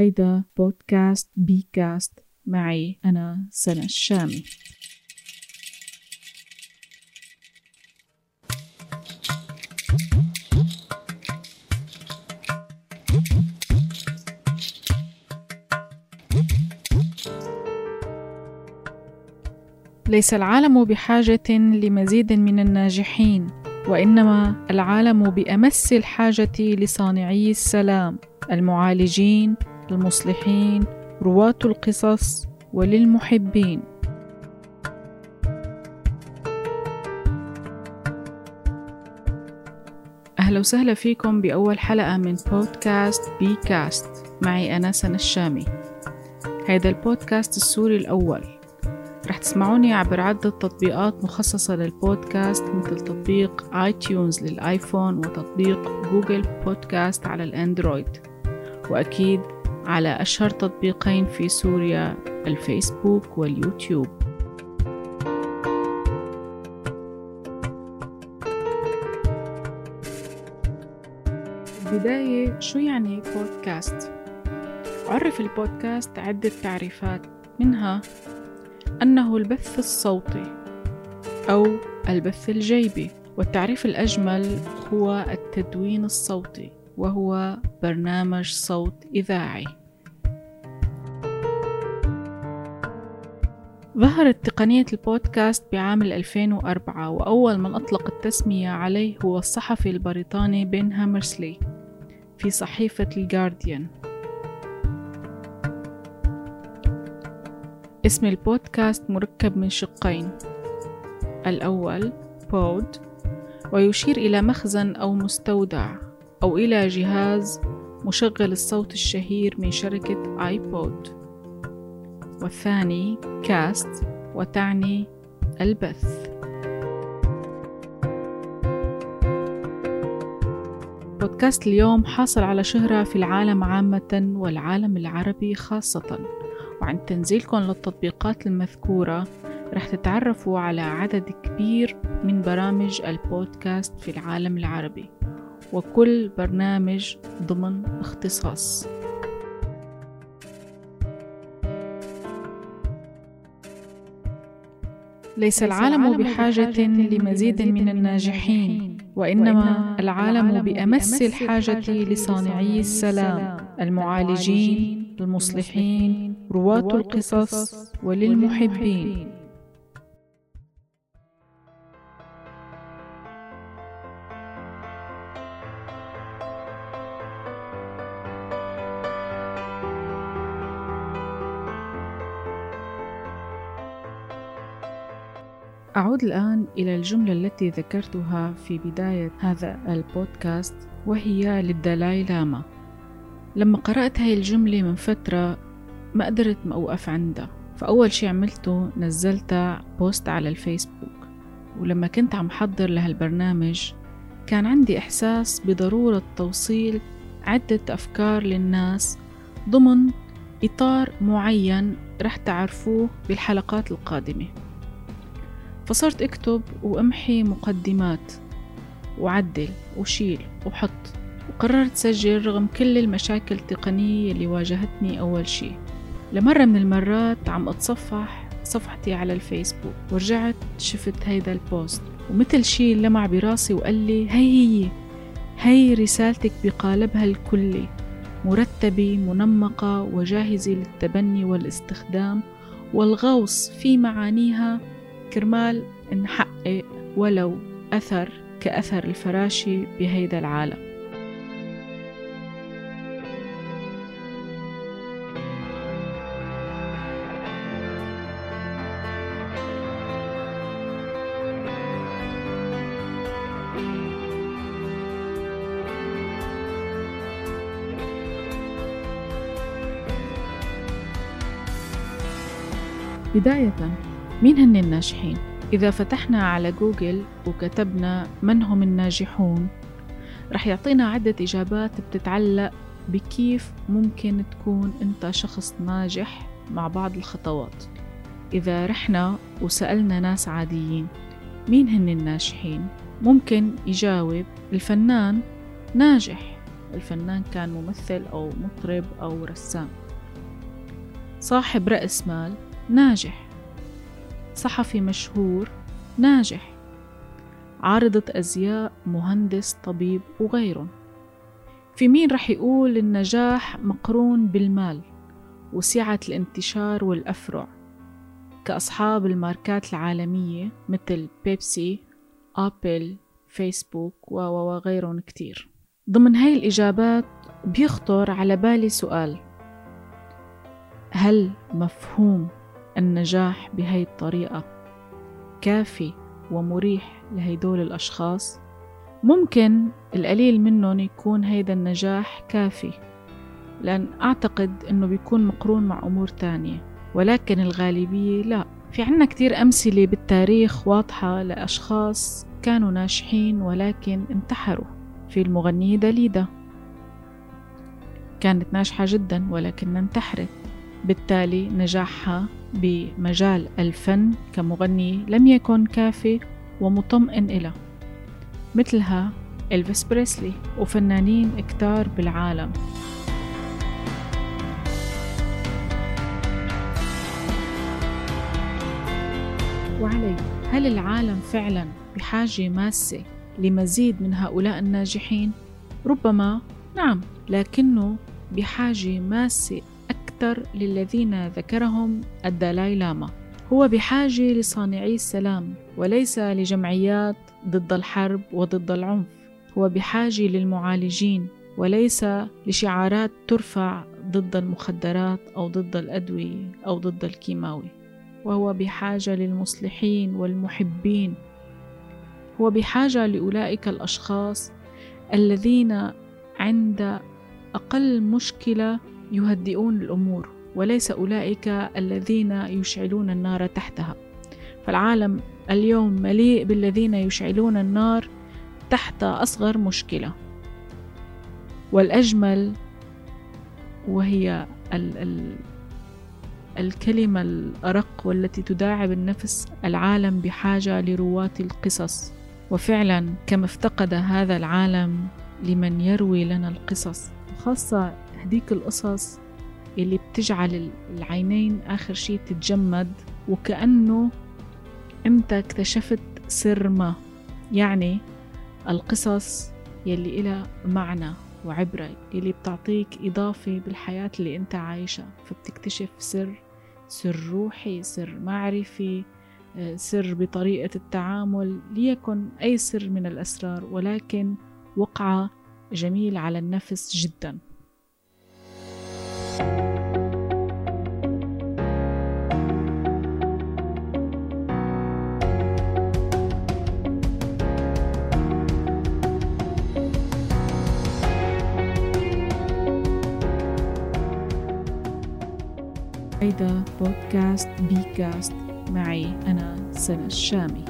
هيدا بودكاست بي كاست معي أنا سنة الشامي. ليس العالم بحاجة لمزيد من الناجحين وإنما العالم بأمس الحاجة لصانعي السلام المعالجين المصلحين رواة القصص وللمحبين. أهلا وسهلا فيكم بأول حلقة من بودكاست بي كاست معي أنا سنة الشامي. هذا البودكاست السوري الأول. رح تسمعوني عبر عدة تطبيقات مخصصة للبودكاست مثل تطبيق iTunes لل iPhone وتطبيق Google Podcast على الأندرويد. وأكيد على أشهر تطبيقين في سوريا الفيسبوك واليوتيوب بداية شو يعني بودكاست؟ عرف البودكاست عدة تعريفات منها أنه البث الصوتي أو البث الجيبي والتعريف الأجمل هو التدوين الصوتي وهو برنامج صوت إذاعي. ظهرت تقنية البودكاست بعام 2004 وأول من أطلق التسمية عليه هو الصحفي البريطاني بن هامرسلي في صحيفة الجارديان اسم البودكاست مركب من شقين. الأول بود ويشير إلى مخزن أو مستودع. أو إلى جهاز مشغل الصوت الشهير من شركة آيبود. والثاني كاست وتعني البث. بودكاست اليوم حاصل على شهرة في العالم عامة والعالم العربي خاصة. وعند تنزيلكم للتطبيقات المذكورة رح تتعرفوا على عدد كبير من برامج البودكاست في العالم العربي. وكل برنامج ضمن اختصاص. ليس العالم بحاجة لمزيد من الناجحين وإنما العالم بأمس الحاجة لصانعي السلام المعالجين المصلحين رواة القصص وللمحبين. أعود الآن إلى الجملة التي ذكرتها في بداية هذا البودكاست وهي للدلاي لاما. لما قرأت هاي الجملة من فترة ما قدرت ما أوقف عندها. فأول شي عملته نزلتها post على الفيسبوك. ولما كنت عم حضر لهالبرنامج كان عندي إحساس بضرورة توصيل عدة أفكار للناس ضمن إطار معين رح تعرفوه بالحلقات القادمة. فصرت اكتب وامحي مقدمات. وعدل وشيل وحط. وقررت سجل رغم كل المشاكل التقنية اللي واجهتني أول شي. لمرة من المرات عم أتصفح صفحتي على الفيسبوك. ورجعت شفت هيدا البوست. ومثل شي لمع براسي وقال لي هي هي هي رسالتك بقالبها الكلي مرتبة منمقة وجاهزة للتبني والاستخدام. والغوص في معانيها كرمال نحقق ولو أثر كأثر الفراشي بهيدا العالم. بداية. مين هن الناجحين؟ إذا فتحنا على جوجل وكتبنا من هم الناجحون رح يعطينا عدة إجابات بتتعلق بكيف ممكن تكون أنت شخص ناجح مع بعض الخطوات إذا رحنا وسألنا ناس عاديين مين هن الناجحين؟ ممكن يجاوب الفنان ناجح الفنان كان ممثل أو مطرب أو رسام صاحب رأس مال ناجح صحفي مشهور ناجح. عارضة أزياء مهندس طبيب وغيرهم في مين رح يقول النجاح مقرون بالمال وسعة الانتشار والأفرع؟ كأصحاب الماركات العالمية مثل بيبسي أبل فيسبوك وغيرهم كتير. ضمن هاي الإجابات بيخطر على بالي سؤال. هل مفهوم النجاح بهاي الطريقة. كافي ومريح لهيدول الأشخاص؟ ممكن القليل منهم يكون هيدا النجاح كافي لأن أعتقد أنه بيكون مقرون مع أمور تانية. ولكن الغالبية لا. في عنا كتير أمثلة بالتاريخ واضحة لأشخاص كانوا ناجحين ولكن انتحروا. في المغنية داليدا كانت ناجحة جدا ولكنها انتحرت. بالتالي نجاحها بمجال الفن كمغنية لم يكن كافي ومطمئن إلها مثلها إلفيس بريسلي وفنانين كتار بالعالم وعلي هل العالم فعلا بحاجة ماسة لمزيد من هؤلاء الناجحين؟ ربما نعم لكنه بحاجة ماسة أكثر للذين ذكرهم الدالاي لاما. هو بحاجة لصانعي السلام وليس لجمعيات ضد الحرب وضد العنف. هو بحاجة للمعالجين وليس لشعارات ترفع ضد المخدرات أو ضد الأدوية أو ضد الكيماوي. وهو بحاجة للمصلحين والمحبين. هو بحاجة لأولئك الأشخاص الذين عند أقل مشكلة يهدئون الأمور وليس أولئك الذين يشعلون النار تحتها. فالعالم اليوم مليء بالذين يشعلون النار تحت أصغر مشكلة. والأجمل وهي ال ال الكلمة الأرق والتي تداعب النفس العالم بحاجة لرواة القصص. وفعلا كما افتقد هذا العالم لمن يروي لنا القصص خاصة هديك القصص اللي بتجعل العينين آخر شي تتجمد وكأنه أنت اكتشفت سر ما. يعني القصص يلي إلها معنى وعبرة يلي بتعطيك إضافة بالحياة اللي أنت عايشها فبتكتشف سر سر روحي سر معرفي آه، سر بطريقة التعامل. ليكن أي سر من الأسرار ولكن وقعة جميل على النفس جداً. هيدا بودكاست بيكاست. معي أنا سنة الشامي.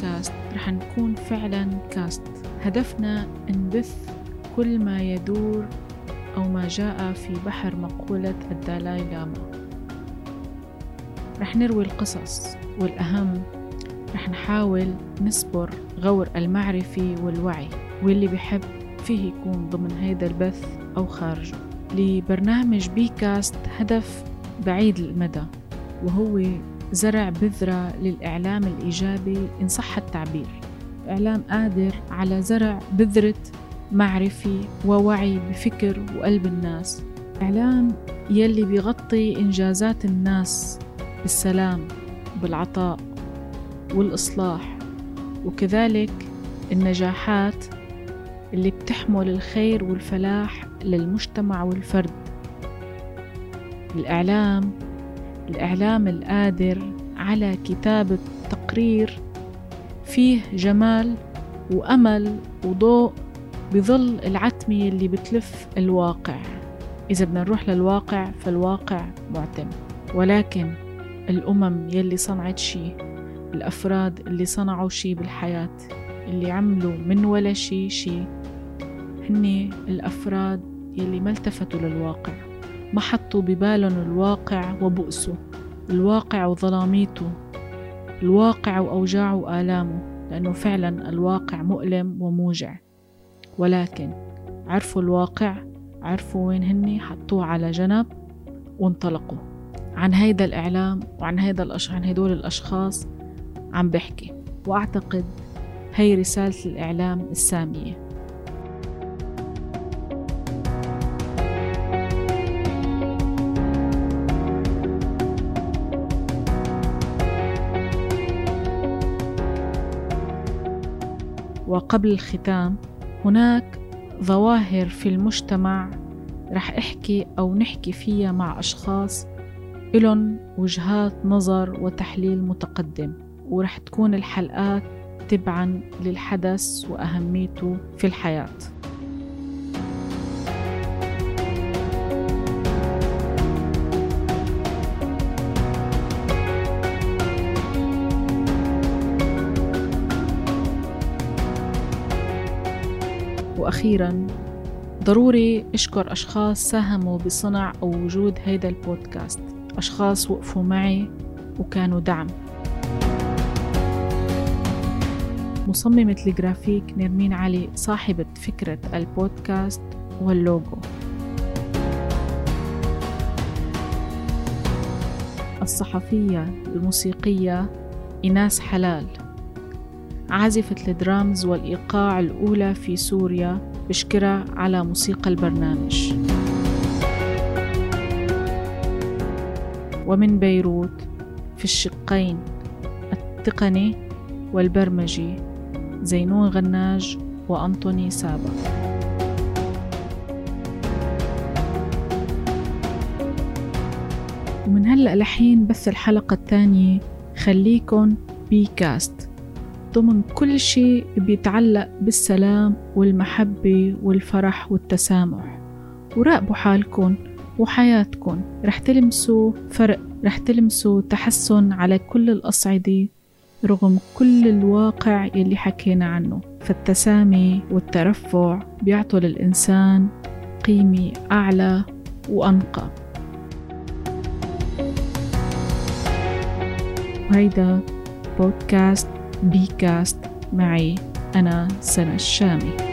بودكاست بي كاست رح نكون فعلا cast هدفنا نبث كل ما يدور أو ما جاء في بحر مقولة الدالاي لاما. رح نروي القصص والأهم رح نحاول نسبر غور المعرفي والوعي واللي بحب فيه يكون ضمن هيدا البث أو خارجه. لبرنامج بيكاست هدف بعيد المدى وهو زرع بذرة للإعلام الإيجابي إن صح التعبير. إعلام قادر على زرع بذرة معرفي ووعي بفكر وقلب الناس. إعلام يلي بيغطي إنجازات الناس بالسلام بالعطاء والإصلاح. وكذلك النجاحات اللي بتحمل الخير والفلاح للمجتمع والفرد. الإعلام الإعلام القادر على كتابة تقرير فيه جمال وأمل وضوء بظل العتمة اللي بتلف الواقع. إذا بدنا نروح للواقع فالواقع معتم. ولكن الأمم يلي صنعت شي الأفراد اللي صنعوا شي بالحياة اللي عملوا من ولا شي شي هني الأفراد يلي ما التفتوا للواقع. ما حطوا ببالهم الواقع وبؤسه. الواقع وظلاميته الواقع وأوجاعه وآلامه لأنه فعلا الواقع مؤلم وموجع. ولكن عرفوا الواقع؟ عرفوا وين هني حطوه على جنب وانطلقوا. عن هيدا الإعلام وعن هيدا الأش... عن هدول الأشخاص عم بحكي. وأعتقد هي رسالة الإعلام السامية. وقبل الختام هناك ظواهر في المجتمع رح احكي أو نحكي فيها مع أشخاص إلهم وجهات نظر وتحليل متقدم ورح تكون الحلقات تبعا للحدث وأهميته في الحياة. وأخيرا ضروري أشكر أشخاص ساهموا بصنع أو وجود هيدا البودكاست. أشخاص وقفوا معي وكانوا دعم. مصممة الجرافيك نرمين علي صاحبة فكرة البودكاست واللوجو. الصحفية الموسيقية إيناس حلال. عازفة الدرامز والإيقاع الأولى في سوريا بشكرها على موسيقى البرنامج. ومن بيروت في الشقين التقني والبرمجي زينون غناج وأنطوني سابا ومن هلأ لحين بث الحلقة الثانية خليكن بي كاست ضمن كل شيء بيتعلق بالسلام والمحبة والفرح والتسامح. وراقبوا حالكم وحياتكم رح تلمسوا فرق رح تلمسوا تحسن على كل الأصعدة رغم كل الواقع يلي حكينا عنه. فالتسامي والترفع بيعطوا للإنسان قيمة أعلى وأنقى. وهيدا بودكاست بيكاست. معي أنا سنة الشامي.